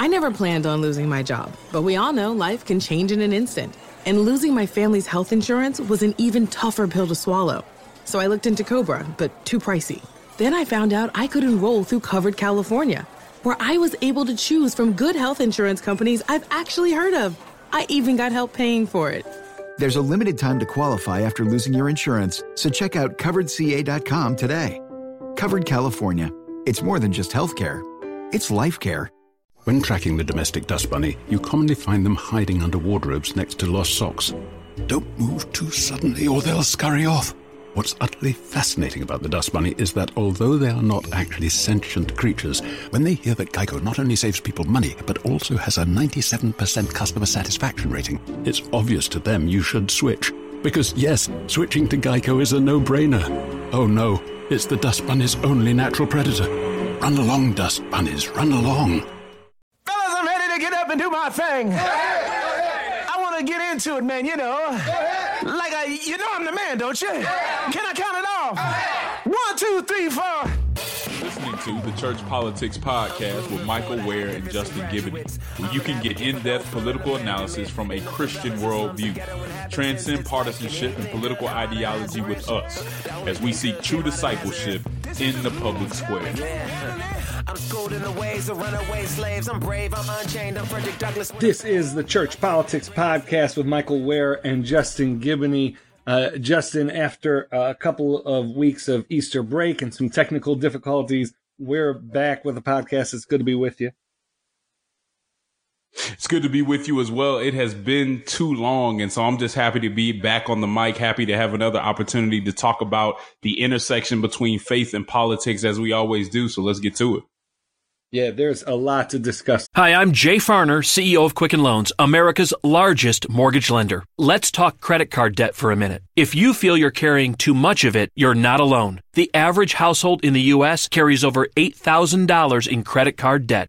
I never planned on losing my job, but we all know life can change in an instant. And losing my family's health insurance was an even tougher pill to swallow. So I looked into Cobra, but too pricey. Then I found out I could enroll through Covered California, where I was able to choose from good health insurance companies I've actually heard of. I even got help paying for it. There's a limited time to qualify after losing your insurance, so check out coveredca.com today. Covered California. It's more than just health care, it's life care. When tracking the domestic dust bunny, you commonly find them hiding under wardrobes next to lost socks. Don't move too suddenly or they'll scurry off. What's utterly fascinating about the dust bunny is that although they are not actually sentient creatures, when they hear that Geico not only saves people money, but also has a 97% customer satisfaction rating, it's obvious to them you should switch. Because yes, switching to Geico is a no-brainer. Oh no, it's the dust bunny's only natural predator. Run along, dust bunnies, run along. Up and do my thing. I want to get into it, man, you know. Like, I, you know I'm the man, don't you? Can I count it off? One, two, three, four. listening to the Church Politics Podcast with Michael Wear and Justin Giboney, where you can get in depth political analysis from a Christian worldview. Transcend partisanship and political ideology with us as we seek true discipleship in the public square. I'm schooled in the ways of runaway slaves. I'm brave, I'm unchained, I'm Frederick Douglass. This is the Church Politics Podcast with Michael Wear and Justin Giboney. Uh, Justin, after a couple of weeks of Easter break and some technical difficulties, we're back with a podcast. It's good to be with you. It's good to be with you as well. It has been too long. And so I'm just happy to be back on the mic, happy to have another opportunity to talk about the intersection between faith and politics as we always do. So let's get to it. Yeah, there's a lot to discuss. Hi, I'm Jay Farner, CEO of Quicken Loans, America's largest mortgage lender. Let's talk credit card debt for a minute. If you feel you're carrying too much of it, you're not alone. The average household in the U.S. carries over $8,000 in credit card debt.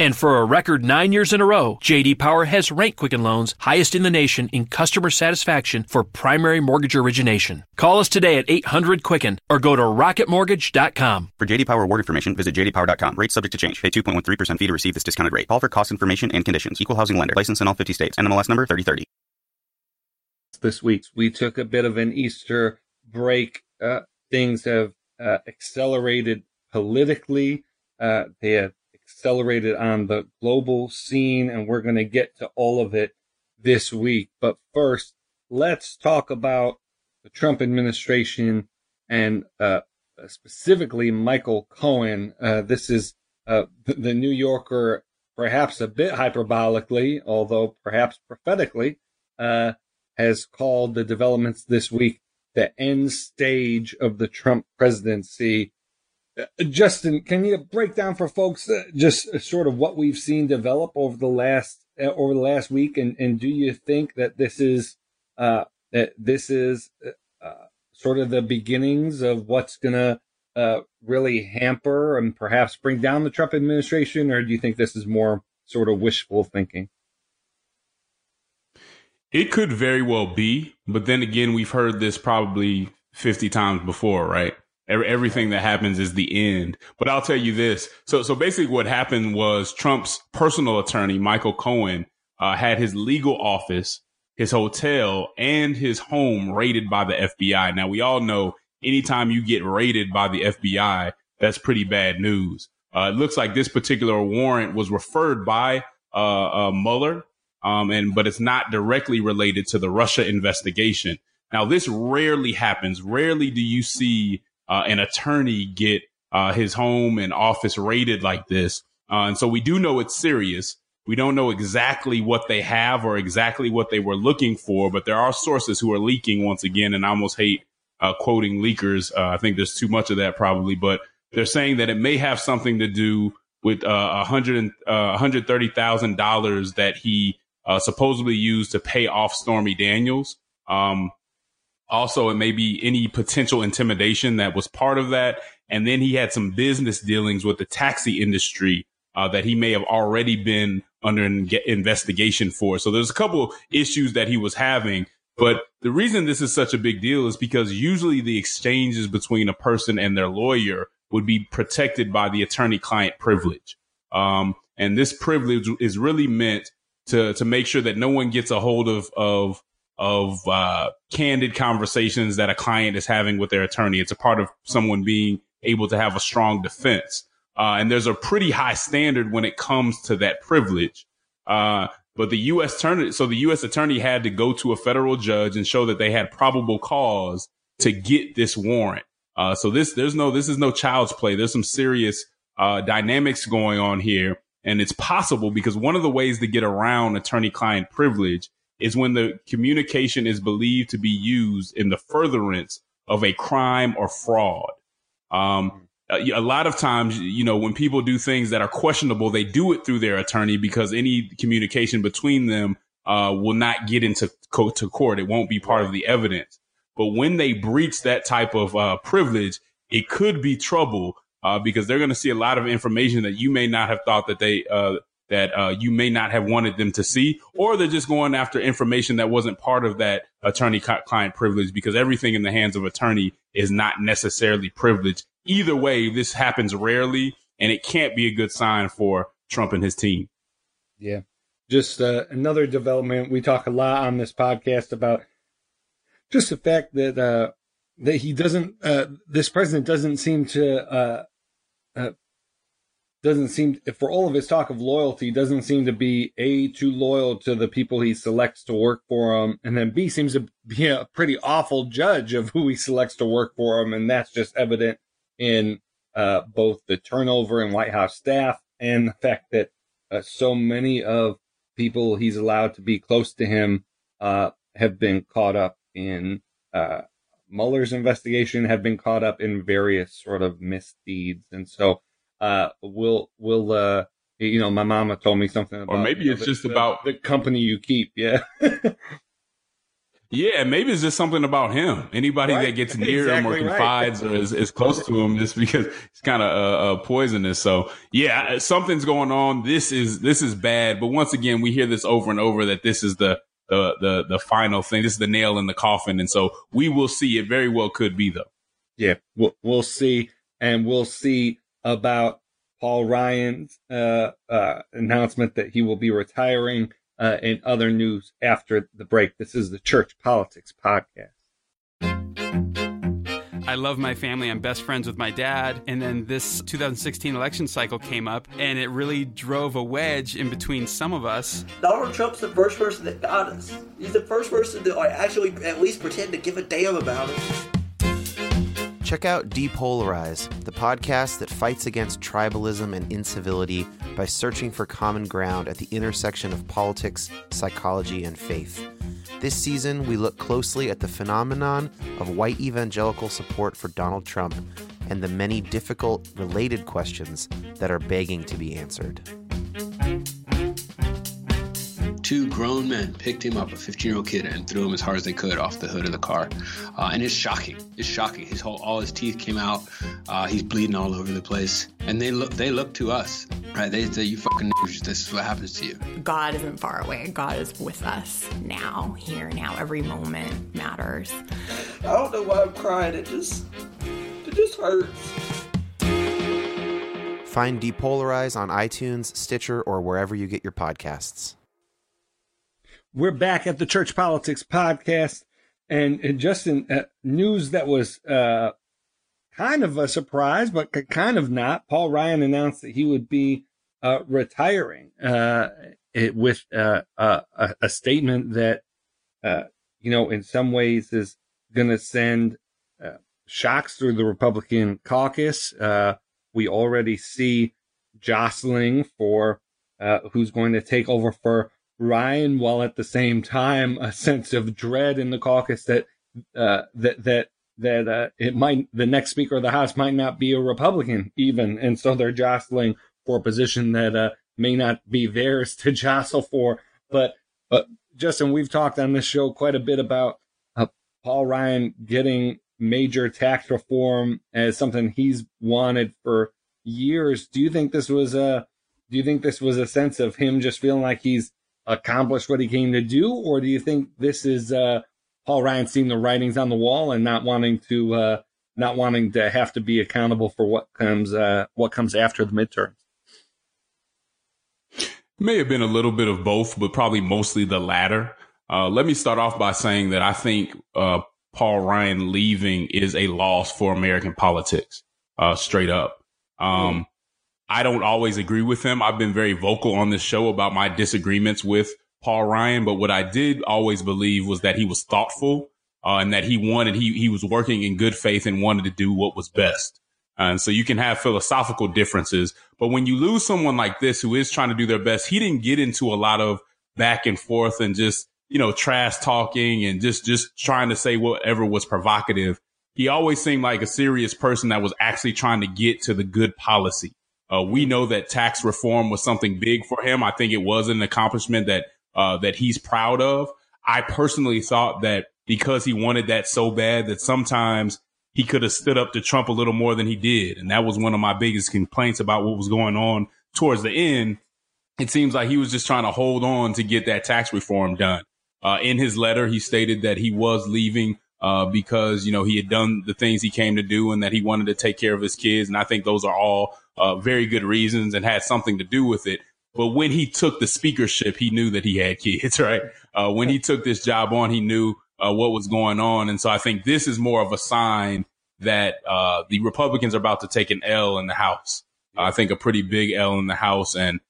And for a record nine years in a row, JD Power has ranked Quicken Loans highest in the nation in customer satisfaction for primary mortgage origination. Call us today at 800 Quicken or go to rocketmortgage.com. For JD Power award information, visit jdpower.com. Rates subject to change. Pay 2.13% fee to receive this discounted rate. Call for cost information and conditions. Equal housing lender. License in all 50 states. NMLS number 3030. This week, we took a bit of an Easter break. Uh, things have uh, accelerated politically. Uh, they have accelerated on the global scene, and we're going to get to all of it this week. But first, let's talk about the Trump administration and uh, specifically Michael Cohen. Uh, this is uh, the New Yorker, perhaps a bit hyperbolically, although perhaps prophetically, uh, has called the developments this week the end stage of the Trump presidency. Uh, Justin, can you break down for folks uh, just sort of what we've seen develop over the last uh, over the last week, and, and do you think that this is uh, that this is uh, sort of the beginnings of what's going to uh, really hamper and perhaps bring down the Trump administration, or do you think this is more sort of wishful thinking? It could very well be, but then again, we've heard this probably 50 times before, right? Everything that happens is the end. But I'll tell you this. So, so basically what happened was Trump's personal attorney, Michael Cohen, uh, had his legal office, his hotel and his home raided by the FBI. Now we all know anytime you get raided by the FBI, that's pretty bad news. Uh, it looks like this particular warrant was referred by, uh, uh Mueller um, and but it's not directly related to the Russia investigation. Now, this rarely happens. Rarely do you see uh, an attorney get uh, his home and office raided like this. Uh, and so we do know it's serious. We don't know exactly what they have or exactly what they were looking for, but there are sources who are leaking once again. And I almost hate uh, quoting leakers. Uh, I think there's too much of that probably, but they're saying that it may have something to do with uh, $100, $130,000 that he uh, supposedly used to pay off Stormy Daniels. Um, also, it may be any potential intimidation that was part of that. And then he had some business dealings with the taxi industry uh, that he may have already been under an investigation for. So there's a couple issues that he was having. But the reason this is such a big deal is because usually the exchanges between a person and their lawyer would be protected by the attorney client privilege. Um, and this privilege is really meant to, to make sure that no one gets a hold of, of of uh, candid conversations that a client is having with their attorney. It's a part of someone being able to have a strong defense. Uh, and there's a pretty high standard when it comes to that privilege. Uh, but the U.S. attorney, so the U.S. attorney had to go to a federal judge and show that they had probable cause to get this warrant. Uh, so this, there's no, this is no child's play. There's some serious uh, dynamics going on here, and it's possible because one of the ways to get around attorney-client privilege is when the communication is believed to be used in the furtherance of a crime or fraud. Um, a lot of times, you know, when people do things that are questionable, they do it through their attorney because any communication between them uh, will not get into co- to court. It won't be part of the evidence. But when they breach that type of uh, privilege, it could be trouble uh, because they're going to see a lot of information that you may not have thought that they uh, that uh, you may not have wanted them to see, or they're just going after information that wasn't part of that attorney client privilege because everything in the hands of attorney is not necessarily privileged. Either way, this happens rarely and it can't be a good sign for Trump and his team. Yeah. Just uh, another development. We talk a lot on this podcast about just the fact that uh, that he doesn't, uh, this president doesn't seem to uh, uh, doesn't seem for all of his talk of loyalty doesn't seem to be a too loyal to the people he selects to work for him and then b seems to be a pretty awful judge of who he selects to work for him and that's just evident in uh, both the turnover in white house staff and the fact that uh, so many of people he's allowed to be close to him uh, have been caught up in uh, Mueller's investigation, have been caught up in various sort of misdeeds, and so uh, will will uh, you know, my mama told me something about, or maybe you it's know, just the, about the company you keep. Yeah. yeah, maybe it's just something about him. Anybody Right. that gets near Exactly him or right. confides or is, is close to him just because he's kind of uh, uh, poisonous. So yeah, something's going on. This is this is bad. But once again, we hear this over and over that this is the the the the final thing. This is the nail in the coffin, and so we will see. It very well could be though. Yeah, we'll we'll see, and we'll see about Paul Ryan's uh, uh, announcement that he will be retiring, uh, and other news after the break. This is the Church Politics Podcast. I love my family. I'm best friends with my dad. And then this 2016 election cycle came up, and it really drove a wedge in between some of us. Donald Trump's the first person that got us. He's the first person to like, actually at least pretend to give a damn about us. Check out Depolarize, the podcast that fights against tribalism and incivility by searching for common ground at the intersection of politics, psychology, and faith. This season, we look closely at the phenomenon of white evangelical support for Donald Trump and the many difficult related questions that are begging to be answered. Two grown men picked him up, a 15 year old kid, and threw him as hard as they could off the hood of the car. Uh, and it's shocking. It's shocking. His whole, all his teeth came out. Uh, he's bleeding all over the place. And they look, they look to us, right? They say, "You fucking niggers, this is what happens to you." God isn't far away. God is with us now, here, now. Every moment matters. I don't know why I'm crying. It just, it just hurts. Find Depolarize on iTunes, Stitcher, or wherever you get your podcasts. We're back at the Church Politics Podcast, and, and Justin, uh, news that was uh, kind of a surprise, but kind of not. Paul Ryan announced that he would be uh, retiring uh, it, with uh, a, statement that, uh, you know, in some ways is going to send shocks through the Republican caucus. We already see jostling for who's going to take over for Ryan, while at the same time a sense of dread in the caucus that uh, that that that uh, it might the next Speaker of the House might not be a Republican even, and so they're jostling for a position that uh, may not be theirs to jostle for. But Uh, Justin, we've talked on this show quite a bit about uh, Paul Ryan getting major tax reform as something he's wanted for years. Do you think this was a do you think this was a sense of him just feeling like he's accomplished what he came to do, or do you think this is uh, Paul Ryan seeing the writings on the wall and not wanting to uh, not wanting to have to be accountable for what comes uh, what comes after the midterms? May have been a little bit of both, but probably mostly the latter. Uh, let me start off by saying that I think uh, Paul Ryan leaving is a loss for American politics, uh, straight up. Um, I don't always agree with him. I've been very vocal on this show about my disagreements with Paul Ryan, but what I did always believe was that he was thoughtful uh, and that he wanted he he was working in good faith and wanted to do what was best. And so you can have philosophical differences, but when you lose someone like this who is trying to do their best, he didn't get into a lot of back and forth and just you know trash talking and just just trying to say whatever was provocative. He always seemed like a serious person that was actually trying to get to the good policy. Uh, we know that tax reform was something big for him. I think it was an accomplishment that uh, that he's proud of. I personally thought that because he wanted that so bad that sometimes he could have stood up to Trump a little more than he did. And that was one of my biggest complaints about what was going on towards the end. It seems like he was just trying to hold on to get that tax reform done. Uh, in his letter, he stated that he was leaving uh, because, you know, he had done the things he came to do and that he wanted to take care of his kids. And I think those are all uh, very good reasons and had something to do with it. But when he took the speakership, he knew that he had kids, right? Uh, when he took this job on, he knew uh, what was going on. And so I think this is more of a sign that uh, the Republicans are about to take an L in the House. I think a pretty big L in the House. And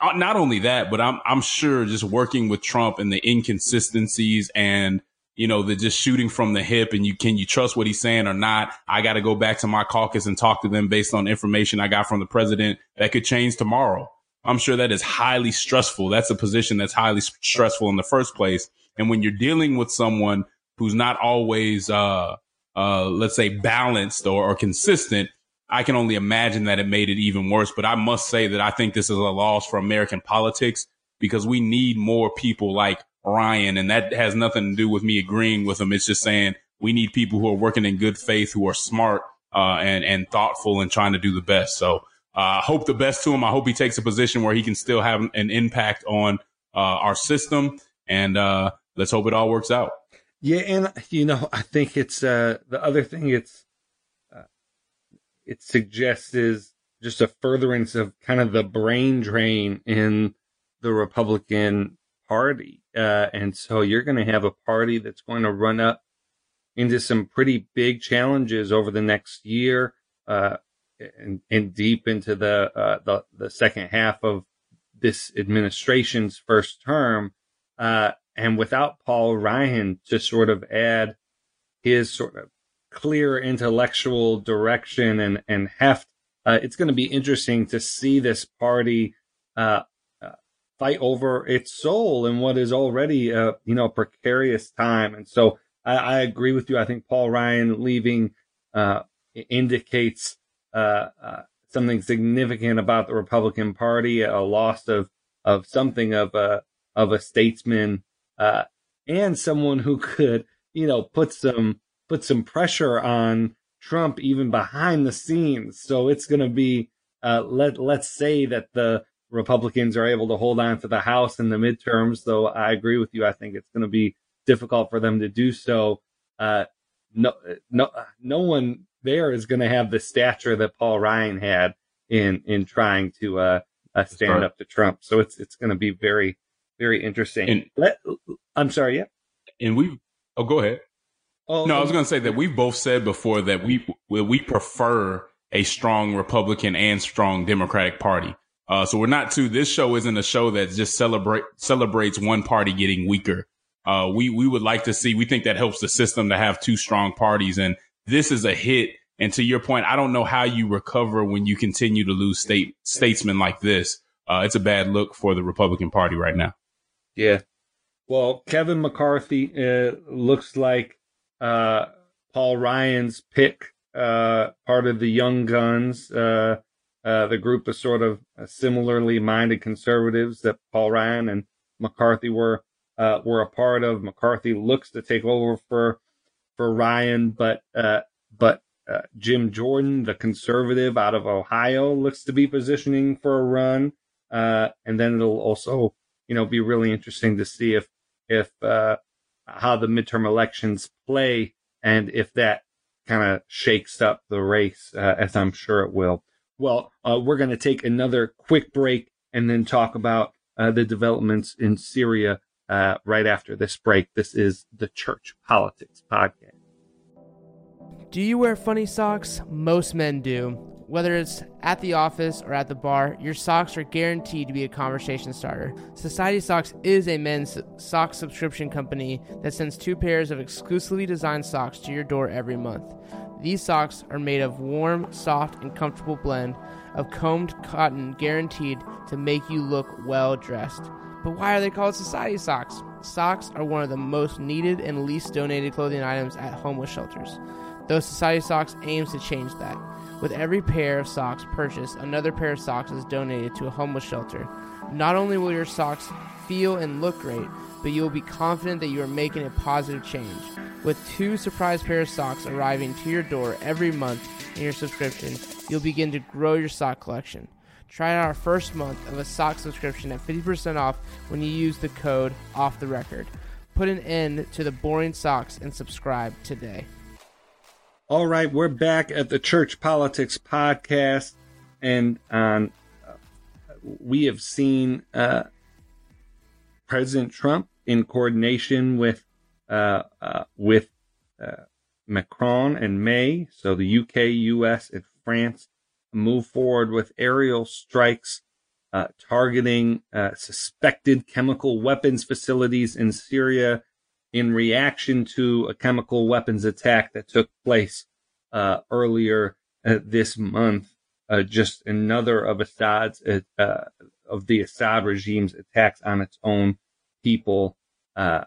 uh, not only that, but I'm, I'm sure just working with Trump and the inconsistencies and you know, the just shooting from the hip and you can you trust what he's saying or not? I got to go back to my caucus and talk to them based on information I got from the president that could change tomorrow. I'm sure that is highly stressful. That's a position that's highly stressful in the first place. And when you're dealing with someone who's not always, uh, uh, let's say balanced or, or consistent, I can only imagine that it made it even worse. But I must say that I think this is a loss for American politics because we need more people like Ryan. And that has nothing to do with me agreeing with him. It's just saying we need people who are working in good faith, who are smart, uh, and, and thoughtful and trying to do the best. So, I uh, hope the best to him. I hope he takes a position where he can still have an impact on uh, our system, and uh, let's hope it all works out. Yeah, and you know, I think it's uh, the other thing it's uh, it suggests is just a furtherance of kind of the brain drain in the Republican Party, uh, and so you're going to have a party that's going to run up into some pretty big challenges over the next year. Uh, and, and deep into the, uh, the, the second half of this administration's first term. Uh, and without Paul Ryan to sort of add his sort of clear intellectual direction and, and heft, uh, it's going to be interesting to see this party, uh, fight over its soul in what is already a, you know, precarious time. And so I, I agree with you. I think Paul Ryan leaving, uh, indicates uh, uh, something significant about the Republican Party, a loss of of something of a of a statesman uh, and someone who could, you know, put some put some pressure on Trump even behind the scenes. So it's going to be uh, let let's say that the Republicans are able to hold on to the House in the midterms. Though I agree with you, I think it's going to be difficult for them to do so. Uh, no, no, no one there is going to have the stature that Paul Ryan had in in trying to uh, uh stand right. up to Trump. So it's it's going to be very very interesting. And, Let, I'm sorry, yeah. And we oh go ahead. Oh, no, I was going to say that we've both said before that we we prefer a strong Republican and strong Democratic Party. Uh, so we're not too. This show isn't a show that just celebrate celebrates one party getting weaker. Uh, we we would like to see. We think that helps the system to have two strong parties, and this is a hit. And to your point, I don't know how you recover when you continue to lose state statesmen like this. Uh, it's a bad look for the Republican Party right now. Yeah. Well, Kevin McCarthy uh, looks like uh, Paul Ryan's pick, uh, part of the Young Guns, uh, uh, the group of sort of similarly minded conservatives that Paul Ryan and McCarthy were uh, were a part of. McCarthy looks to take over for for Ryan, but uh, but uh, Jim Jordan, the conservative out of Ohio, looks to be positioning for a run. Uh, and then it'll also, you know, be really interesting to see if if uh, how the midterm elections play and if that kind of shakes up the race, uh, as I'm sure it will. Well, uh, we're going to take another quick break and then talk about uh, the developments in Syria uh, right after this break. This is the Church Politics Podcast. Do you wear funny socks? Most men do. Whether it's at the office or at the bar, your socks are guaranteed to be a conversation starter. Society Socks is a men's sock subscription company that sends two pairs of exclusively designed socks to your door every month. These socks are made of warm, soft, and comfortable blend of combed cotton guaranteed to make you look well dressed. But why are they called society socks? Socks are one of the most needed and least donated clothing items at homeless shelters. Though Society Socks aims to change that. With every pair of socks purchased, another pair of socks is donated to a homeless shelter. Not only will your socks feel and look great, but you will be confident that you are making a positive change. With two surprise pair of socks arriving to your door every month in your subscription, you'll begin to grow your sock collection. Try out our first month of a sock subscription at 50% off when you use the code OFF THE RECORD. Put an end to the boring socks and subscribe today. All right, we're back at the Church Politics Podcast, and um, we have seen uh, President Trump in coordination with uh, uh, with uh, Macron and May, so the UK, US, and France move forward with aerial strikes uh, targeting uh, suspected chemical weapons facilities in Syria in reaction to a chemical weapons attack that took place earlier this month. Just another of Assad's of the Assad regime's attacks on its own people, uh,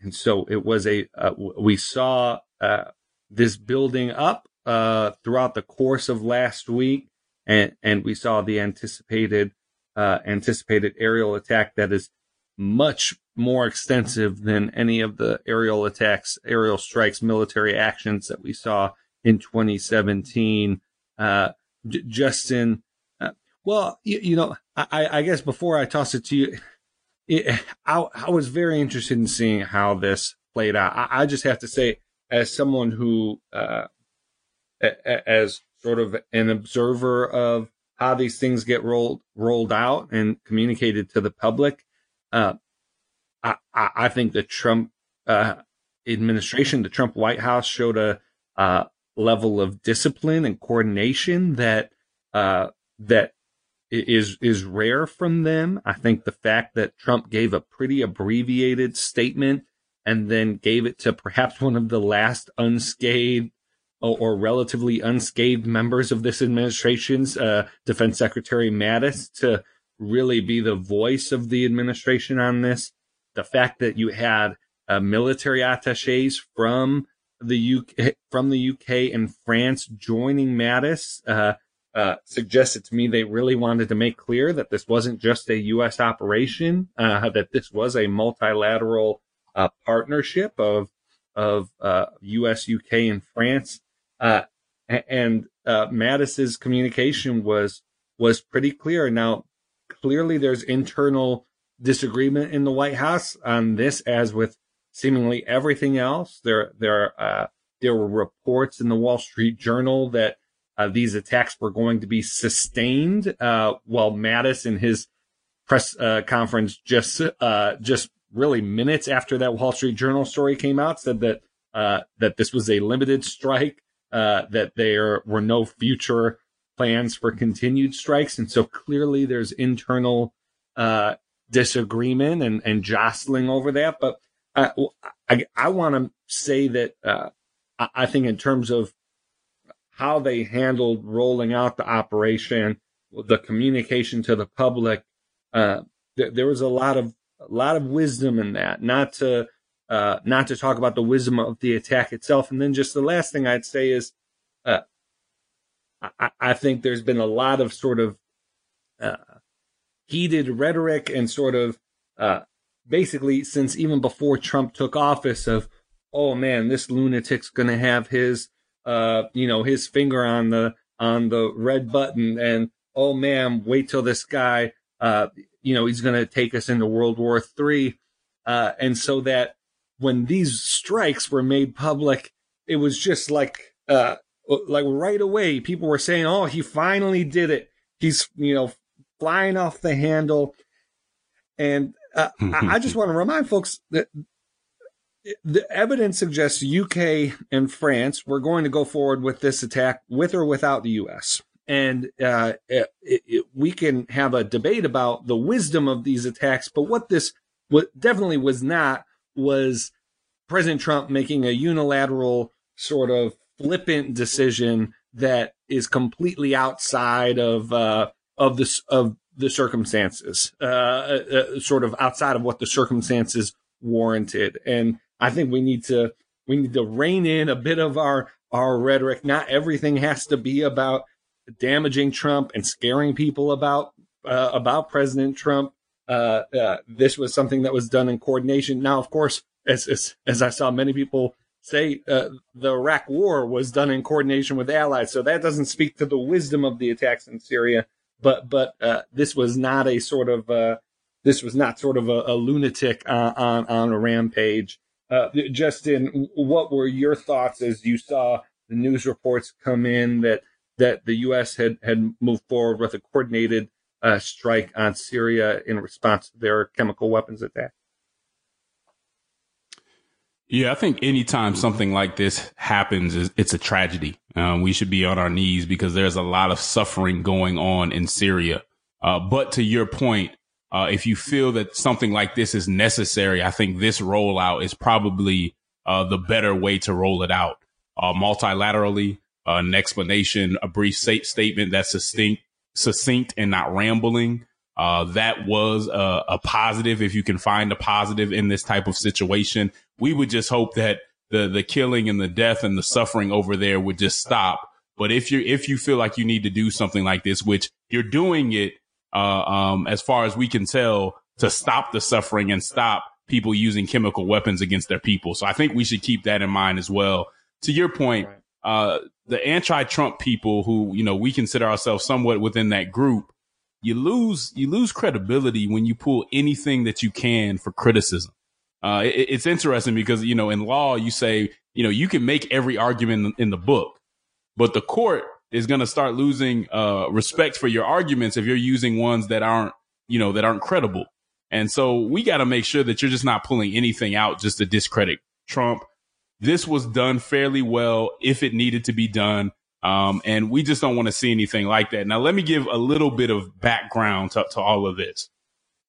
and so it was a uh, we saw uh, this building up throughout the course of last week, and and we saw the anticipated anticipated aerial attack that is much more extensive than any of the aerial attacks, aerial strikes, military actions that we saw in 2017. Uh, J- Justin, uh, well, you, you, know, I, I, guess before I toss it to you, it, I, I, was very interested in seeing how this played out. I, I just have to say, as someone who, uh, as sort of an observer of how these things get rolled rolled out and communicated to the public, uh, I, I think the Trump uh, administration, the Trump White House, showed a uh, level of discipline and coordination that uh, that is is rare from them. I think the fact that Trump gave a pretty abbreviated statement and then gave it to perhaps one of the last unscathed or, or relatively unscathed members of this administration's uh, Defense Secretary Mattis to really be the voice of the administration on this. The fact that you had uh, military attaches from the UK, from the UK and France joining Mattis, uh, uh, suggested to me they really wanted to make clear that this wasn't just a U.S. operation, uh, that this was a multilateral uh, partnership of of U.S., uh, UK, and France. Uh, and Mattis's communication was was pretty clear. Now, clearly, there's internal disagreement in the White House on this, as with seemingly everything else. There, there, uh, there were reports in the Wall Street Journal that uh, these attacks were going to be sustained. Uh, while Mattis in his press uh, conference just, uh, just really minutes after that Wall Street Journal story came out, said that uh, that this was a limited strike, that there were no future plans for continued strikes, and so clearly there's internal disagreement and, and jostling over that. But I, I, I want to say that uh, I think in terms of how they handled rolling out the operation, the communication to the public, uh, th- there was a lot of a lot of wisdom in that. Not to uh, not to talk about the wisdom of the attack itself, and then just the last thing I'd say is, uh, I, I, think there's been a lot of sort of uh, heated rhetoric and sort of uh, basically since even before Trump took office of, oh man, this lunatic's going to have his, uh, you know, his finger on the, on the red button and, oh man, wait till this guy, uh, you know, he's going to take us into World War Three. Uh, and so that when these strikes were made public, it was just like, uh, like right away, people were saying, oh, he finally did it. He's, you know, flying off the handle. And uh, I just want to remind folks that the evidence suggests UK and France were going to go forward with this attack with or without the US. And uh, it, it, we can have a debate about the wisdom of these attacks, but what this what definitely was not was President Trump making a unilateral sort of flippant decision that is completely outside of uh, of this of the circumstances, uh, uh, uh, sort of outside of what the circumstances warranted. And I think we need to we need to rein in a bit of our our rhetoric. Not everything has to be about damaging Trump and scaring people about uh, about President Trump. Uh, uh, this was something that was done in coordination. Now, of course, as as, as I saw many people say, uh, the Iraq War was done in coordination with allies, so that doesn't speak to the wisdom of the attacks in Syria but but uh, this was not a sort of uh, this was not sort of a, a lunatic on, on, on a rampage. Uh, Justin, what were your thoughts as you saw the news reports come in that that the U.S. had had moved forward with a coordinated uh, strike on Syria in response to their chemical weapons attack? Yeah, I think anytime something like this happens, it's a tragedy. Um, we should be on our knees because there's a lot of suffering going on in Syria. Uh, but to your point, uh, if you feel that something like this is necessary, I think this rollout is probably uh, the better way to roll it out. Uh, multilaterally, an explanation, a brief statement that's succinct, succinct and not rambling. Uh, that was a, a, positive. If you can find a positive in this type of situation, we would just hope that the the killing and the death and the suffering over there would just stop. But if you if you feel like you need to do something like this, which you're doing it, uh, um, as far as we can tell, to stop the suffering and stop people using chemical weapons against their people. So I think we should keep that in mind as well. To your point, uh, the anti-Trump people who you know we consider ourselves somewhat within that group you lose you lose credibility when you pull anything that you can for criticism. Uh, it, it's interesting because you know in law you say you know you can make every argument in, in the book, but the court is going to start losing uh, respect for your arguments if you're using ones that aren't you know that aren't credible. And so we got to make sure that you're just not pulling anything out just to discredit Trump. This was done fairly well if it needed to be done. Um, and we just don't want to see anything like that. Now, let me give a little bit of background to, to all of this.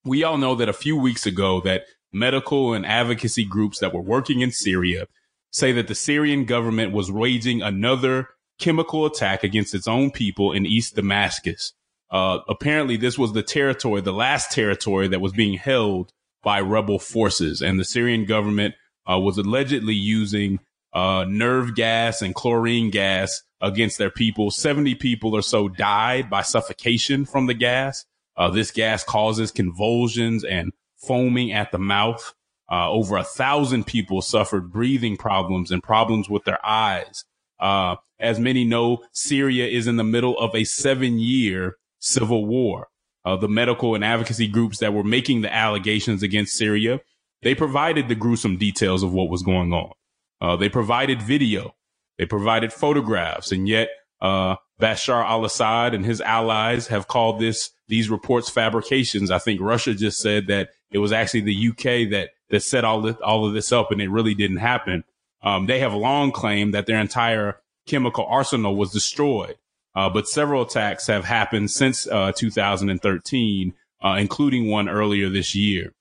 We all know that a few weeks ago that medical and advocacy groups that were working in Syria say that the Syrian government was waging another chemical attack against its own people in East Damascus. Uh, apparently this was the territory, the last territory that was being held by rebel forces and the Syrian government uh, was allegedly using uh, nerve gas and chlorine gas against their people. 70 people or so died by suffocation from the gas. Uh, this gas causes convulsions and foaming at the mouth. Uh, over a thousand people suffered breathing problems and problems with their eyes. Uh, as many know, Syria is in the middle of a seven year civil war. Uh, the medical and advocacy groups that were making the allegations against Syria, they provided the gruesome details of what was going on. Uh, they provided video. They provided photographs. And yet, uh, Bashar al-Assad and his allies have called this, these reports fabrications. I think Russia just said that it was actually the UK that, that set all this, all of this up and it really didn't happen. Um, they have long claimed that their entire chemical arsenal was destroyed. Uh, but several attacks have happened since, uh, 2013, uh, including one earlier this year.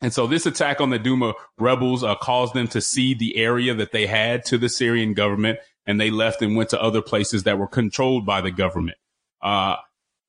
And so this attack on the Duma rebels uh, caused them to cede the area that they had to the Syrian government, and they left and went to other places that were controlled by the government.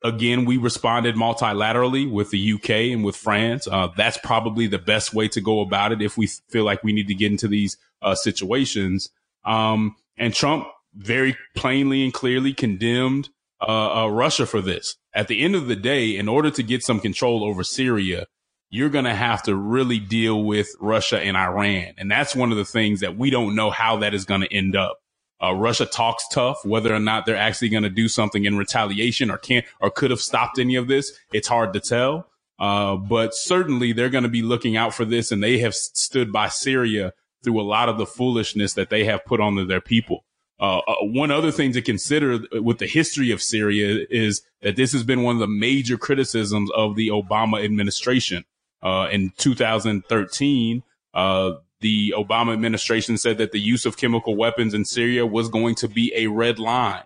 Again, we responded multilaterally with the UK and with France. Uh, that's probably the best way to go about it if we feel like we need to get into these uh, situations. Um, and Trump very plainly and clearly condemned uh, uh, Russia for this. At the end of the day, in order to get some control over Syria, you're going to have to really deal with Russia and Iran. And that's one of the things that we don't know how that is going to end up. Uh, Russia talks tough, whether or not they're actually going to do something in retaliation or can't or could have stopped any of this. It's hard to tell. Uh, but certainly they're going to be looking out for this and they have stood by Syria through a lot of the foolishness that they have put onto their people. Uh, uh, one other thing to consider with the history of Syria is that this has been one of the major criticisms of the Obama administration. Uh, in 2013, uh, the Obama administration said that the use of chemical weapons in Syria was going to be a red line.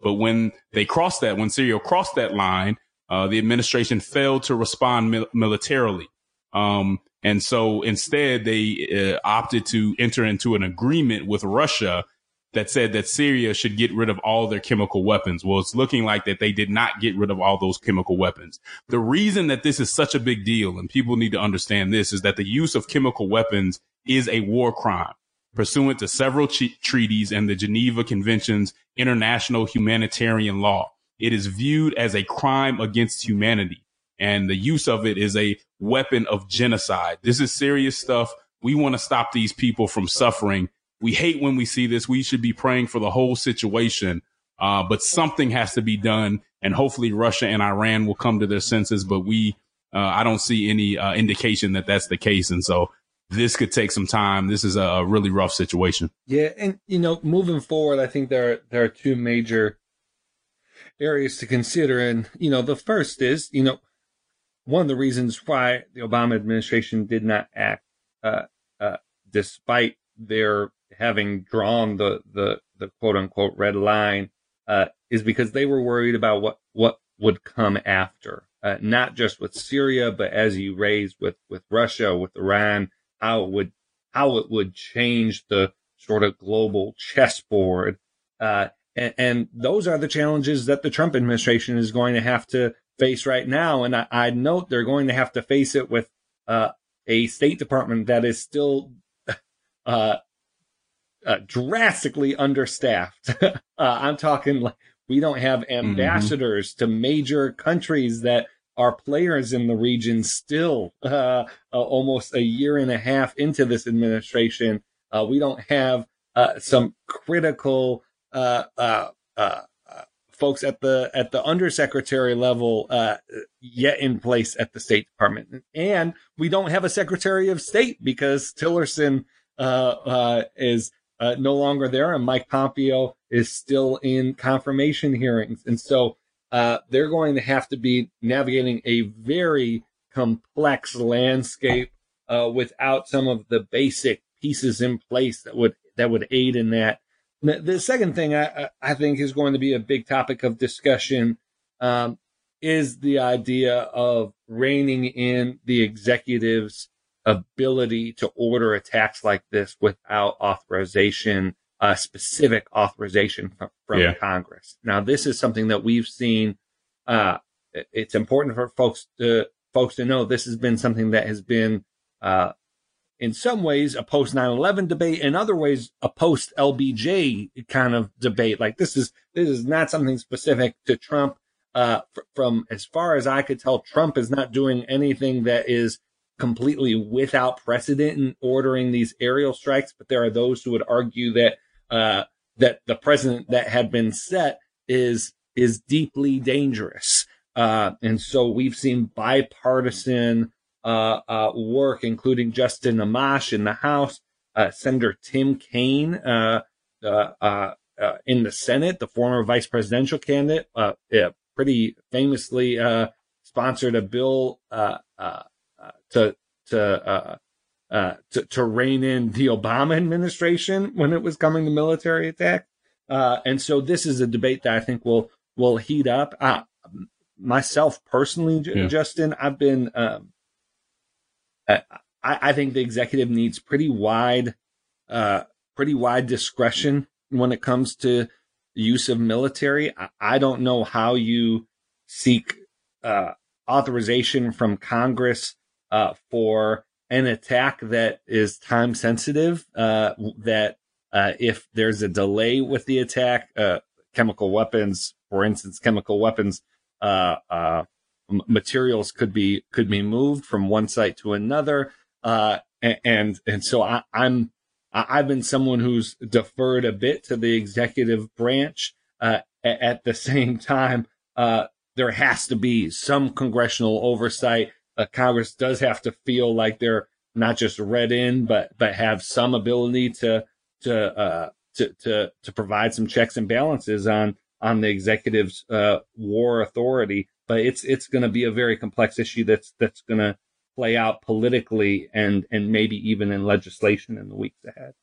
But when they crossed that, when Syria crossed that line, uh, the administration failed to respond mil- militarily. Um, and so instead, they uh, opted to enter into an agreement with Russia that said that Syria should get rid of all their chemical weapons. Well, it's looking like that they did not get rid of all those chemical weapons. The reason that this is such a big deal and people need to understand this is that the use of chemical weapons is a war crime pursuant to several treaties and the Geneva Convention's international humanitarian law. It is viewed as a crime against humanity and the use of it is a weapon of genocide. This is serious stuff. We want to stop these people from suffering we hate when we see this. We should be praying for the whole situation. Uh, but something has to be done. And hopefully Russia and Iran will come to their senses. But we, uh, I don't see any uh, indication that that's the case. And so this could take some time. This is a, really rough situation. Yeah. And, you know, moving forward, I think there are, there are two major areas to consider. And, you know, the first is, you know, one of the reasons why the Obama administration did not act, uh, uh, despite their having drawn the the the quote unquote red line uh, is because they were worried about what what would come after, uh, not just with Syria, but as you raised with with Russia, with Iran, how it would how it would change the sort of global chessboard. Uh, and, and, those are the challenges that the Trump administration is going to have to face right now. And I, I note they're going to have to face it with uh, a State Department that is still uh, uh, drastically understaffed. uh, I'm talking like we don't have mm-hmm. ambassadors mm-hmm. to major countries that are players in the region still, uh, uh, almost a year and a half into this administration. Uh, we don't have uh, some critical folks at the at the undersecretary level yet in place at the State Department, and we don't have a Secretary of State because Tillerson is uh, no longer there, and Mike Pompeo is still in confirmation hearings. And so uh, they're going to have to be navigating a very complex landscape uh, without some of the basic pieces in place that would that would aid in that. The second thing I, I think is going to be a big topic of discussion um, is the idea of reining in the executive's ability to order attacks like this without authorization, uh, specific authorization from, from yeah. Congress. Now, this is something that we've seen. Uh, it's important for folks to folks to know this has been something that has been, uh, in some ways a post 9-11 debate, in other ways a post LBJ kind of debate. Like this is this is not something specific to Trump. Uh, from as far as I could tell, Trump is not doing anything that is completely without precedent in ordering these aerial strikes, but there are those who would argue that uh, that the precedent that had been set is is deeply dangerous. Uh, and so we've seen bipartisan uh, uh work, including Justin Amash in the House, uh, Senator Tim Kaine uh, in the Senate, the former vice presidential candidate, yeah, pretty famously sponsored a bill to to uh, uh, to, to rein in the Obama administration when it was coming to military attack. Uh, and so this is a debate that I think will will heat up. Uh, myself personally, yeah. Justin, I've been. Um, I, I think the executive needs pretty wide, uh, pretty wide discretion when it comes to use of military. I, I don't know how you seek uh, authorization from Congress uh, for an attack that is time sensitive, uh, that uh, if there's a delay with the attack, uh, chemical weapons, for instance, chemical weapons uh, uh, materials could be could be moved from one site to another. Uh, and and so I, I'm I've been someone who's deferred a bit to the executive branch. Uh, at the same time, uh, there has to be some congressional oversight. Uh, Congress does have to feel like they're not just read in, but but have some ability to to uh, to to to provide some checks and balances on on the executive's uh, war authority. But it's it's going to be a very complex issue that's that's going to play out politically and and maybe even in legislation in the weeks ahead.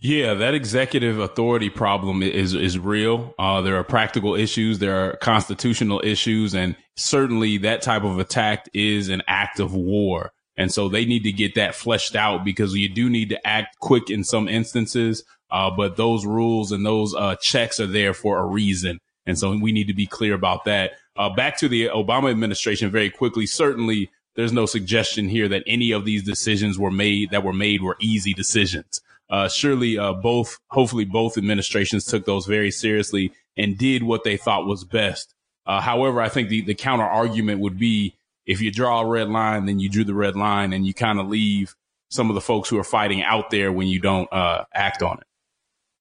Yeah, that executive authority problem is is real. Uh, there are practical issues, there are constitutional issues, and certainly that type of attack is an act of war. And so they need to get that fleshed out because you do need to act quick in some instances. Uh, but those rules and those uh, checks are there for a reason. And so we need to be clear about that. Uh, back to the Obama administration very quickly. Certainly, there's no suggestion here that any of these decisions were made that were made were easy decisions. Uh, surely, uh, both, hopefully both administrations took those very seriously and did what they thought was best. Uh, however, I think the, the counter argument would be if you draw a red line, then you drew the red line and you kind of leave some of the folks who are fighting out there when you don't, uh, act on it.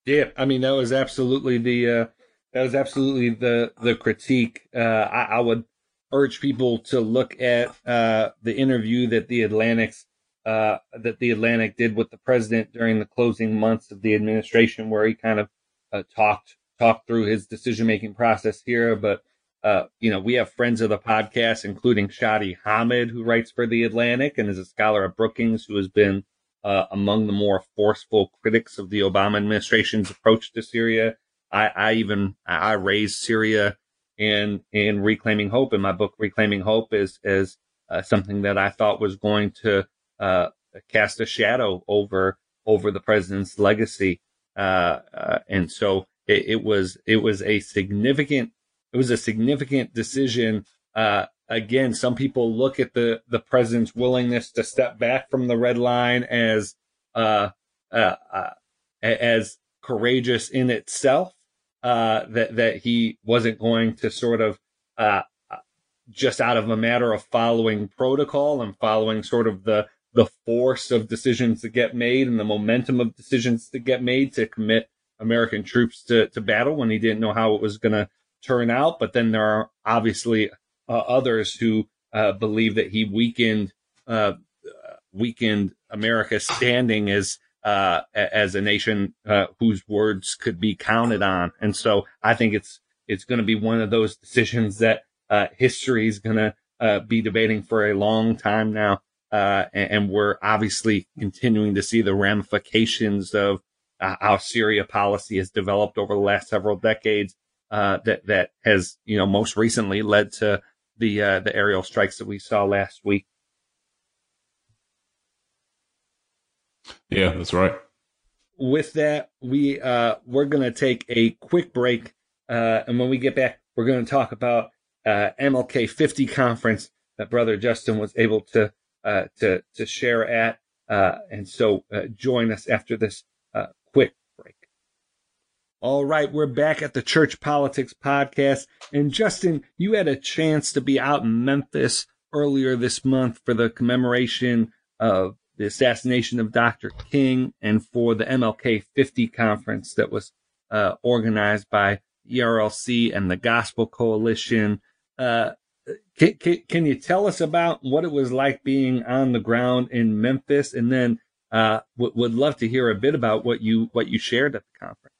Yeah. I mean, that was absolutely the, uh, that was absolutely the the critique. Uh, I, I, would urge people to look at uh, the interview that the Atlantic's uh, that the Atlantic did with the president during the closing months of the administration, where he kind of uh, talked talked through his decision making process here. But uh, you know, we have friends of the podcast, including Shadi Hamid, who writes for the Atlantic and is a scholar at Brookings, who has been uh, among the more forceful critics of the Obama administration's approach to Syria. I, I even I raised Syria in in Reclaiming Hope in my book. Reclaiming Hope is is uh, something that I thought was going to uh, cast a shadow over over the president's legacy, uh, uh and so it, it, was it was a significant it was a significant decision. Uh, again, some people look at the the president's willingness to step back from the red line as uh, as courageous in itself uh, that that he wasn't going to sort of uh, just out of a matter of following protocol and following sort of the the force of decisions that get made and the momentum of decisions that get made to commit American troops to, to battle when he didn't know how it was going to turn out. But then there are obviously uh, others who uh, believe that he weakened uh, weakened America's standing as uh, as a nation uh, whose words could be counted on. And so I think it's it's going to be one of those decisions that uh, history is going to uh, be debating for a long time now. Uh, and, and, we're obviously continuing to see the ramifications of uh, how Syria policy has developed over the last several decades. that that has you know most recently led to the the aerial strikes that we saw last week. Yeah, that's right. With that, we uh, we're gonna take a quick break, uh, and when we get back, we're gonna talk about uh, MLK 50 conference that Brother Justin was able to uh, to to share at, uh, and so uh, join us after this uh, quick break. All right, we're back at the Church Politics Podcast, and Justin, you had a chance to be out in Memphis earlier this month for the commemoration of the assassination of Dr. King and for the MLK 50 conference that was uh, organized by ERLC and the Gospel Coalition. Uh, can, can, can, you tell us about what it was like being on the ground in Memphis? And then uh, w- would love to hear a bit about what you what you shared at the conference.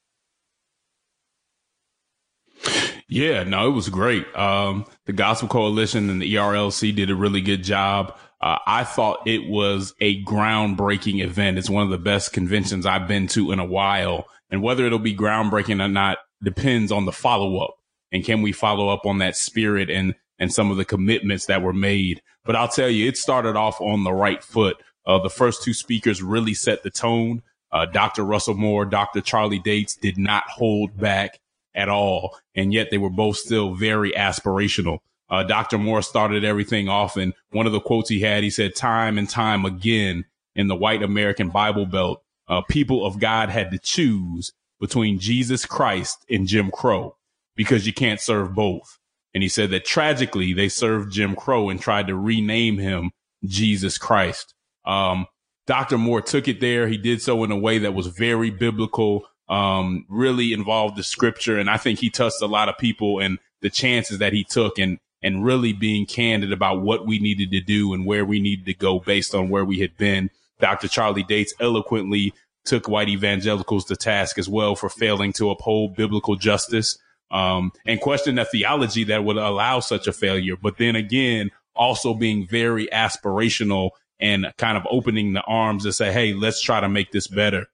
Yeah, no, it was great. Um, the Gospel Coalition and the ERLC did a really good job uh, I thought it was a groundbreaking event. It's one of the best conventions I've been to in a while. And whether it'll be groundbreaking or not depends on the follow up. And can we follow up on that spirit and, and some of the commitments that were made? But I'll tell you, it started off on the right foot. Uh, the first two speakers really set the tone. Uh, Dr. Russell Moore, Dr. Charlie Dates did not hold back at all. And yet they were both still very aspirational. Uh, Dr. Moore started everything off. And one of the quotes he had, he said, time and time again in the white American Bible Belt, uh, people of God had to choose between Jesus Christ and Jim Crow because you can't serve both. And he said that tragically they served Jim Crow and tried to rename him Jesus Christ. Um, Dr. Moore took it there. He did so in a way that was very biblical, um, really involved the scripture. And I think he touched a lot of people and the chances that he took and, and really being candid about what we needed to do and where we needed to go based on where we had been. Dr. Charlie Dates eloquently took white evangelicals to task as well for failing to uphold biblical justice um, and question the theology that would allow such a failure. But then again, also being very aspirational and kind of opening the arms to say, Hey, let's try to make this better.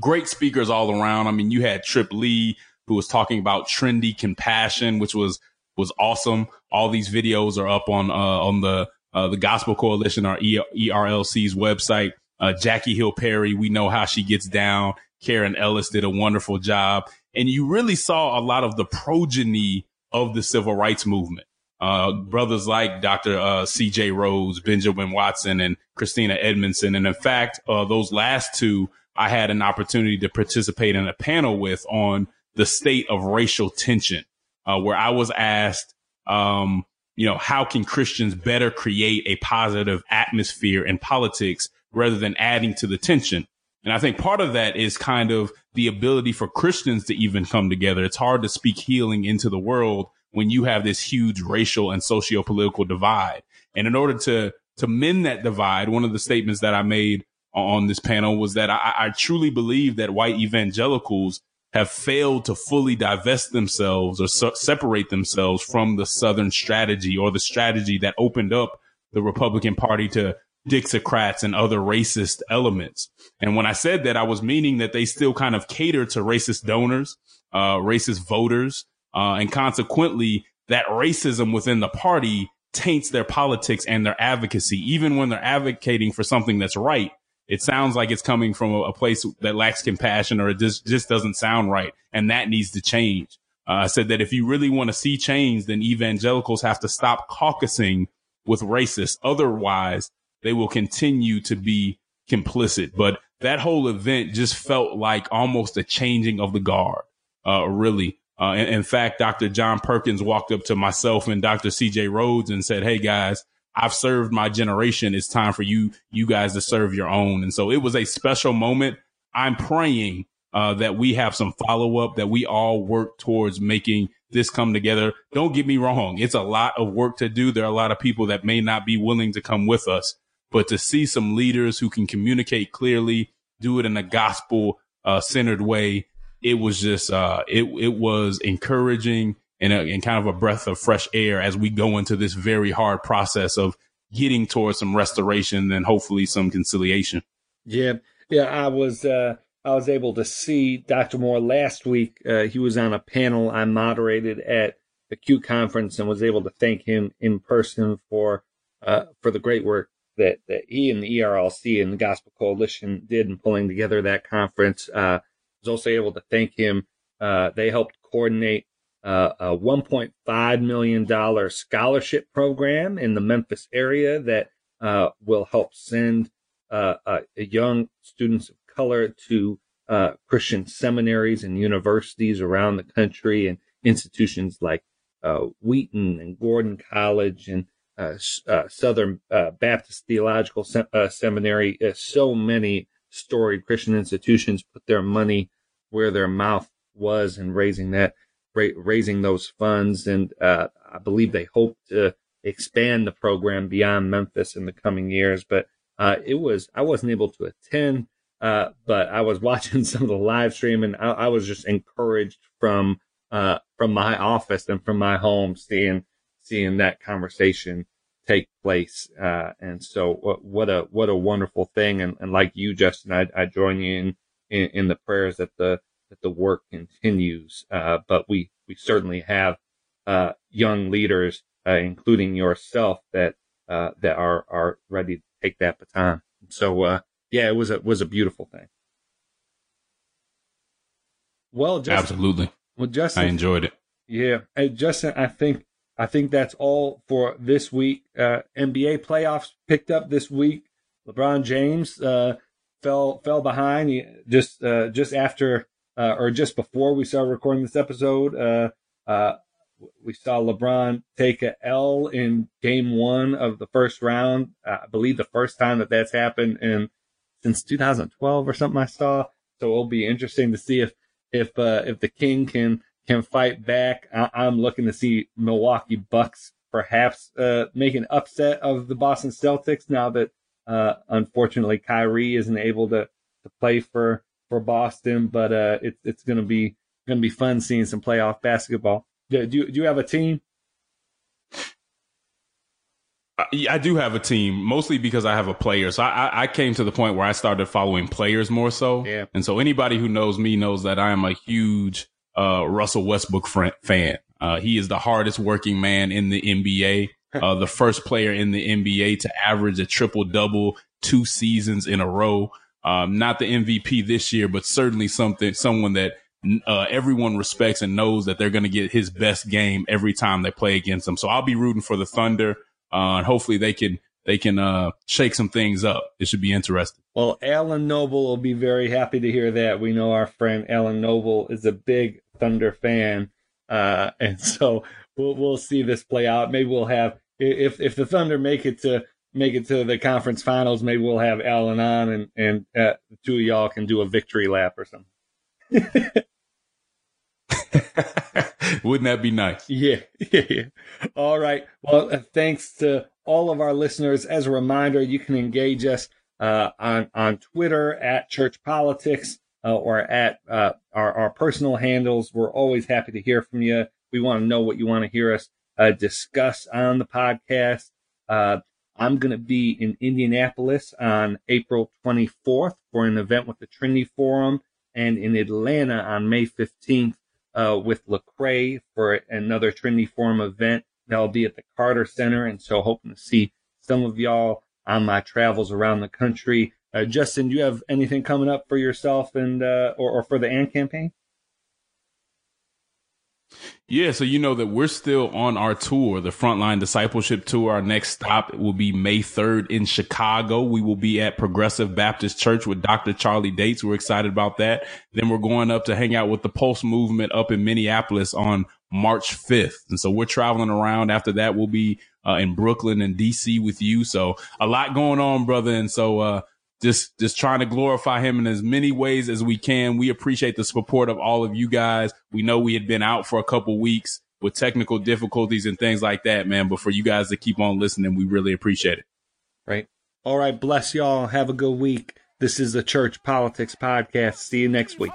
Great speakers all around. I mean, you had Trip Lee who was talking about trendy compassion, which was, was awesome. All these videos are up on, uh, on the, uh, the Gospel Coalition or ERLC's website. Uh, Jackie Hill Perry, we know how she gets down. Karen Ellis did a wonderful job. And you really saw a lot of the progeny of the civil rights movement. Uh, brothers like Dr. Uh, CJ Rhodes, Benjamin Watson, and Christina Edmondson. And in fact, uh, those last two, I had an opportunity to participate in a panel with on the state of racial tension, uh, where I was asked, um, you know, how can Christians better create a positive atmosphere in politics rather than adding to the tension? And I think part of that is kind of the ability for Christians to even come together. It's hard to speak healing into the world when you have this huge racial and socio-political divide. And in order to, to mend that divide, one of the statements that I made on this panel was that I, I truly believe that white evangelicals have failed to fully divest themselves or separate themselves from the Southern strategy or the strategy that opened up the Republican Party to Dixiecrats and other racist elements. And when I said that, I was meaning that they still kind of cater to racist donors, uh, racist voters, uh, and consequently that racism within the party taints their politics and their advocacy. Even when they're advocating for something that's right, it sounds like it's coming from a, a place that lacks compassion or it just, just doesn't sound right. And that needs to change. Uh, I said that if you really want to see change, then evangelicals have to stop caucusing with racists. Otherwise, they will continue to be complicit. But that whole event just felt like almost a changing of the guard, uh, really. Uh, in, in, fact, Dr. John Perkins walked up to myself and Dr. CJ Rhodes and said, Hey guys, I've served my generation. It's time for you, you guys to serve your own. And so it was a special moment. I'm praying, uh, that we have some follow up, that we all work towards making this come together. Don't get me wrong. It's a lot of work to do. There are a lot of people that may not be willing to come with us, but to see some leaders who can communicate clearly, do it in a gospel uh, centered way, it was just uh, it it was encouraging and, a, and kind of a breath of fresh air as we go into this very hard process of getting towards some restoration and hopefully some conciliation. Yeah, yeah, I was uh, I was able to see Dr. Moore last week. Uh, he was on a panel I moderated at the Q conference and was able to thank him in person for uh, for the great work that, that he and the ERLC and the Gospel Coalition did in pulling together that conference. Uh, was also able to thank him. Uh, they helped coordinate uh, a $1.5 million scholarship program in the Memphis area that uh, will help send uh, uh, young students of color to Christian seminaries and universities around the country and institutions like Wheaton and Gordon College and uh, uh, Southern uh, Baptist Theological Sem- Seminary. so many storied Christian institutions put their money where their mouth was in raising that, ra- raising those funds, and I believe they hope to expand the program beyond Memphis in the coming years. But it was I wasn't able to attend. Uh, but I was watching some of the live stream and I, I was just encouraged from, uh, from my office and from my home seeing seeing that conversation take place. Uh, and so what, what, a, what a wonderful thing. And, and like you, Justin, I, I join you in, in, in, the prayers that the, that the work continues. Uh, but we, we certainly have, uh, young leaders, uh, including yourself that, uh, that are, are ready to take that baton. So, uh, yeah, it was a, was a beautiful thing. Well, Justin, absolutely. Well, Justin, I enjoyed it. Yeah, and Justin, I think I think that's all for this week. Uh, NBA playoffs picked up this week. LeBron James uh, fell fell behind just uh, just after uh, or just before we started recording this episode. Uh, uh, we saw LeBron take a L in game one of the first round. I believe the first time that that's happened in since 2012 or something I saw. So it'll be interesting to see if, if, uh, if the King can, can fight back. I, am looking to see Milwaukee Bucks perhaps, uh, make an upset of the Boston Celtics now that, uh, unfortunately Kyrie isn't able to, to play for, for Boston, but, uh, it's, it's going to be, going to be fun seeing some playoff basketball. Do, do, do you have a team? I do have a team, mostly because I have a player. So I, I came to the point where I started following players more so. Yeah. And so anybody who knows me knows that I am a huge uh, Russell Westbrook fan. Uh, he is the hardest working man in the NBA. Uh, the first player in the NBA to average a triple double two seasons in a row. Um, not the MVP this year, but certainly something, someone that uh, everyone respects and knows that they're going to get his best game every time they play against them. So I'll be rooting for the Thunder, uh, and hopefully they can they can uh, shake some things up. It should be interesting. Well, Alan Noble will be very happy to hear that. We know our friend Alan Noble is a big Thunder fan, uh, and so we'll we'll see this play out. Maybe we'll have if if the Thunder make it to make it to the conference finals, maybe we'll have Alan on, and and uh, the two of y'all can do a victory lap or something. Wouldn't that be nice? Yeah, yeah, yeah. All right. Well, uh, thanks to all of our listeners. As a reminder, you can engage us uh, on on Twitter at Church Politics or at uh, our our personal handles. We're always happy to hear from you. We want to know what you want to hear us uh, discuss on the podcast. Uh, I'm going to be in Indianapolis on April 24th for an event with the Trinity Forum, and in Atlanta on May 15th uh, with Lecrae for another Trinity Forum event. That'll be at the Carter Center. And so hoping to see some of y'all on my travels around the country. Uh, Justin, do you have anything coming up for yourself and, uh, or, or for the AND campaign? Yeah, so you know that we're still on our tour, the Frontline Discipleship Tour. Our next stop will be May 3rd in Chicago. We will be at Progressive Baptist Church with Dr. Charlie Dates. We're excited about that. Then we're going up to hang out with the Pulse Movement up in Minneapolis on March 5th. And so we're traveling around. After that, we'll be uh, in Brooklyn and DC with you. So a lot going on, brother. And so, uh, just just trying to glorify him in as many ways as we can. We appreciate the support of all of you guys. We know we had been out for a couple weeks with technical difficulties and things like that, man. But for you guys to keep on listening, we really appreciate it. Right. All right. Bless y'all. Have a good week. This is the Church Politics Podcast. See you next week.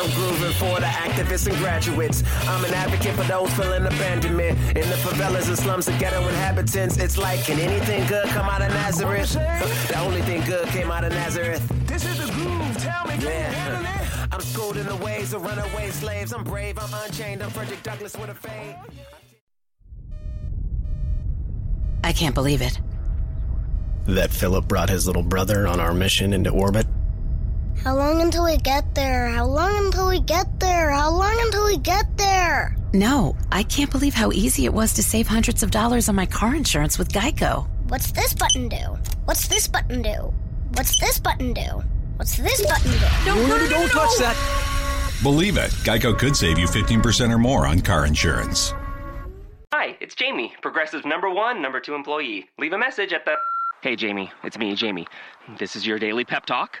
I'm grooving for the activists and graduates. I'm an advocate for those feeling abandonment. In the favelas and slums of ghetto inhabitants, it's like, can anything good come out of Nazareth? The only thing good came out of Nazareth. This is the groove, tell me, yeah. I'm schooled in the ways of runaway slaves. I'm brave, I'm unchained, I'm Frederick Douglass with a fade. I can't believe it. That Philip brought his little brother on our mission into orbit? How long until we get there? How long until we get there? How long until we get there? No, I can't believe how easy it was to save hundreds of dollars on my car insurance with Geico. What's this button do? What's this button do? What's this button do? What's this button do? No, no, no, don't touch that. Believe it, Geico could save you 15% or more on car insurance. Hi, it's Jamie, Progressive number one, number two employee. Leave a message at the. Hey, Jamie, it's me, Jamie. This is your daily pep talk.